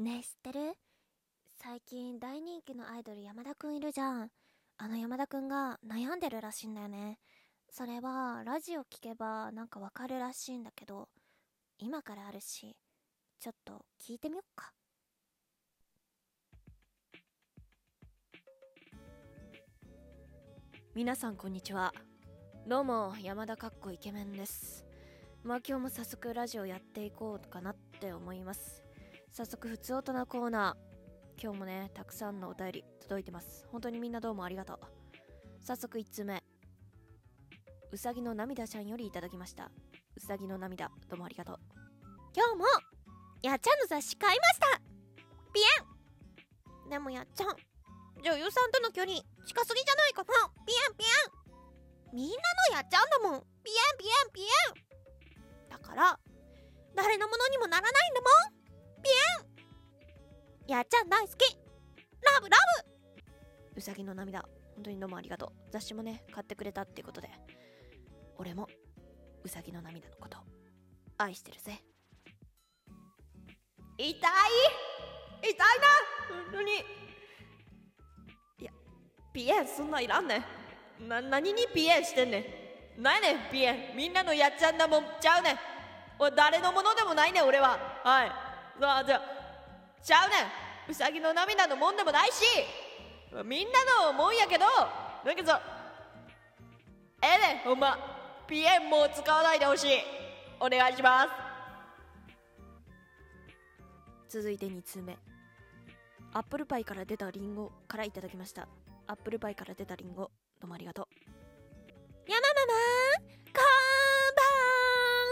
ねえ知ってる？最近大人気のアイドル山田くんいるじゃん。あの山田くんが悩んでるらしいんだよね。それはラジオ聞けばなんかわかるらしいんだけど今からあるしちょっと聞いてみよっか。皆さんこんにちは。どうも山田かっこイケメンです。まあ今日も早速ラジオやっていこうかなって思います。早速普通大人コーナー。今日もねたくさんのお便り届いてます。本当にみんなどうもありがとう。早速1つ目。うさぎの涙ちゃんよりいただきました。うさぎの涙どうもありがとう。今日もやっちゃんの雑誌買いました。ピエンでもやっちゃん女優さんとの距離近すぎじゃないかな。ピエンピエンみんなのやっちゃんだもん。ピエンピエンピエンだから誰のものにもならないんだもん。ピエン。やっちゃん大好き。ラブラブ。うさぎの涙。本当にどうもありがとう。雑誌もね買ってくれたってことで。俺もうさぎの涙のこと愛してるぜ。痛い。痛いな。本当に。いやピエンそんないらんね。んな何にピエンしてんねん。ないねんピエン。みんなのやっちゃんだもんちゃうねん。俺誰のものでもないねん俺は。はい。さあじゃちゃうねん。うさぎの涙のもんでもないしみんなのもんやけどだけどええねんほんま。ピエンもう使わないでほしい。お願いします。続いて2通目。アップルパイから出たリンゴからいただきました。アップルパイから出たリンゴどうもありがとう。山ママこ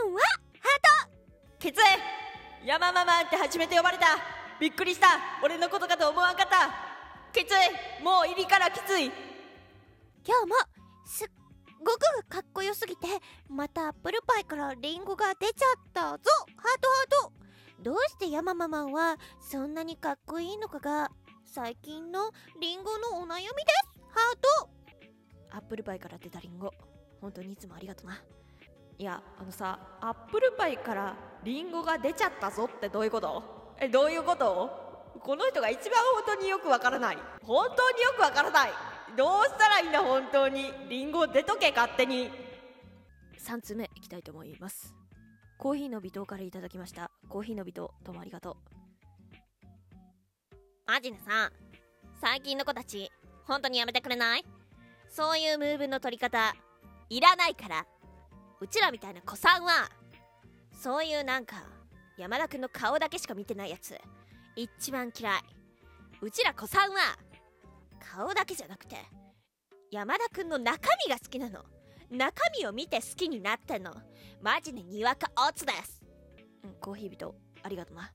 んばんはハート。きつい山ママって初めて呼ばれた。びっくりした。俺のことかと思わんかった。きつい。もう入りからきつい。今日もすっごくかっこよすぎてまたアップルパイからリンゴが出ちゃったぞ。ハートハート。どうしてヤママはそんなにかっこいいのかが最近のリンゴのお悩みです。ハート。アップルパイから出たリンゴ。本当にいつもありがとないやあのさアップルパイからリンゴが出ちゃったぞってどういうこと？えどういうこと？この人が一番本当によくわからない。本当によくわからない。どうしたらいいんだ本当にリンゴ出とけ勝手に。3つ目いきたいと思います。コーヒーの微糖からいただきました。コーヒーの微糖どうもありがとう。マジでさ最近の子たち本当にやめてくれない？そういうムーブの取り方いらないから。うちらみたいな子さんはそういうなんか山田くんの顔だけしか見てないやつ。一番嫌い。うちら子さんは顔だけじゃなくて山田くんの中身が好きなの。中身を見て好きになってんの。マジでにわかオツです。うんコーヒー人ありがとな。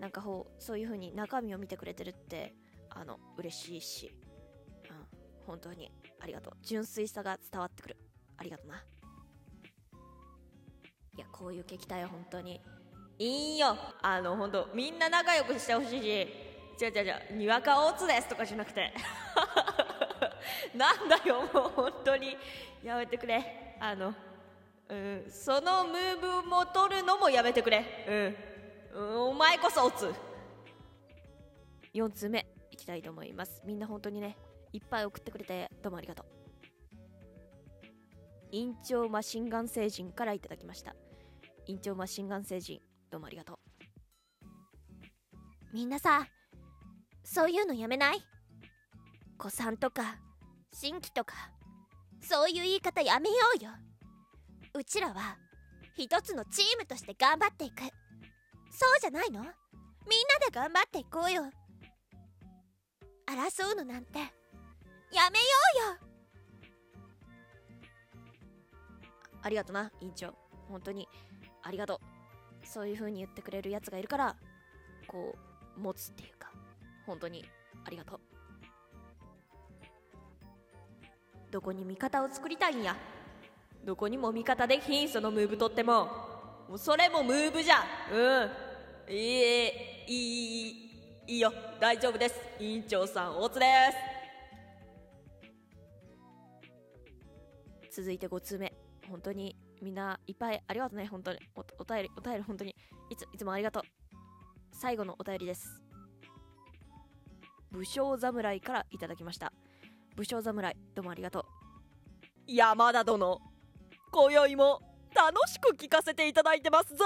なんかほうそういう風に中身を見てくれてるってあの嬉しいし。うん本当にありがとう。純粋さが伝わってくる。ありがとな。いやこういう撃退は本当に。いいよ。あの本当みんな仲良くしてほしいし。違う違う違うにわかオツですとかじゃなくて。なんだよもう本当に。やめてくれ。あのうんそのムーブも取るのもやめてくれ。うん、お前こそオツ。4つ目いきたいと思います。みんな本当にねいっぱい送ってくれてどうもありがとう。院長マシンガン星人からいただきました。院長マシンガン星人どうもありがとう。みんなさそういうのやめない？子さんとか新規とかそういう言い方やめようよ。うちらは一つのチームとして頑張っていく。そうじゃないの？みんなで頑張っていこうよ。争うのなんてやめようありがとな委員長。本当に。ありがとう。そういう風に言ってくれるやつがいるからこう持つっていうか。本当に。ありがとう。どこに味方を作りたいんや。どこにも味方できんそのムーブ取っても。もうそれもムーブじゃ。うん。いいいいいいよ。大丈夫です。委員長さん大津です。続いて5通目本当にみんないっぱいありがとうね本当に。おお便りお便り本当に。いついつもありがとう。最後のお便りです。武将侍からいただきました。武将侍どうもありがとう。山田殿今宵も楽しく聞かせていただいてますぞ。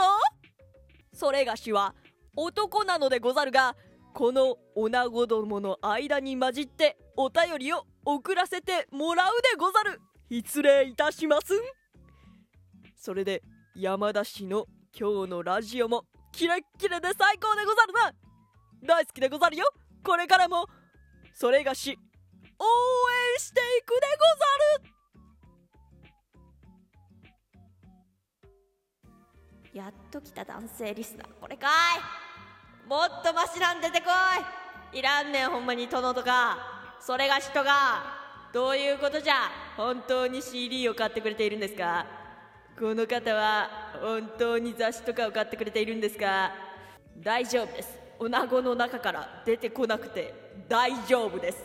それがしは男なのでござるがこの女子どもの間に混じってお便りを送らせてもらうでござる。失礼いたします。んそれで山田氏の今日のラジオもキレッキレで最高でござるな。大好きでござるよ。これからもそれがし応援していくでござる。やっと来た男性リスナー。これかい。もっとマシなん出てこい。いらんねんほんまに殿とか。それが人が。どういうことじゃ。本当に CD を買ってくれているんですか。この方は本当に雑誌とかを買ってくれているんですか大丈夫です。女子の中から出てこなくて大丈夫です。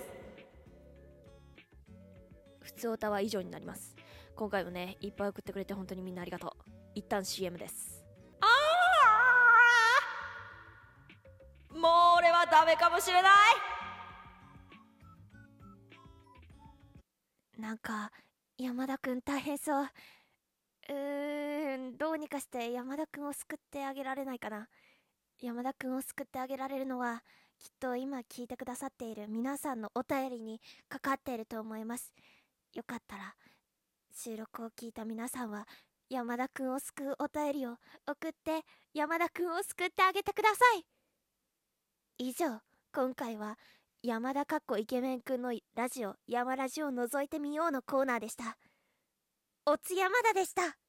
普通歌は以上になります。今回もねいっぱい送ってくれて本当にみんなありがとう。一旦 CM です。ああもう俺はダメかもしれない!なんか山田くん大変そううーんどうにかして山田くんを救ってあげられないかな。山田くんを救ってあげられるのはきっと今聞いてくださっている皆さんのお便りにかかっていると思います。よかったら収録を聞いた皆さんは山田くんを救うお便りを送って山田くんを救ってあげてください。以上今回は山田かっこイケメンくんのラジオ山ラジオを覗いてみようのコーナーでした。おつやまだでした。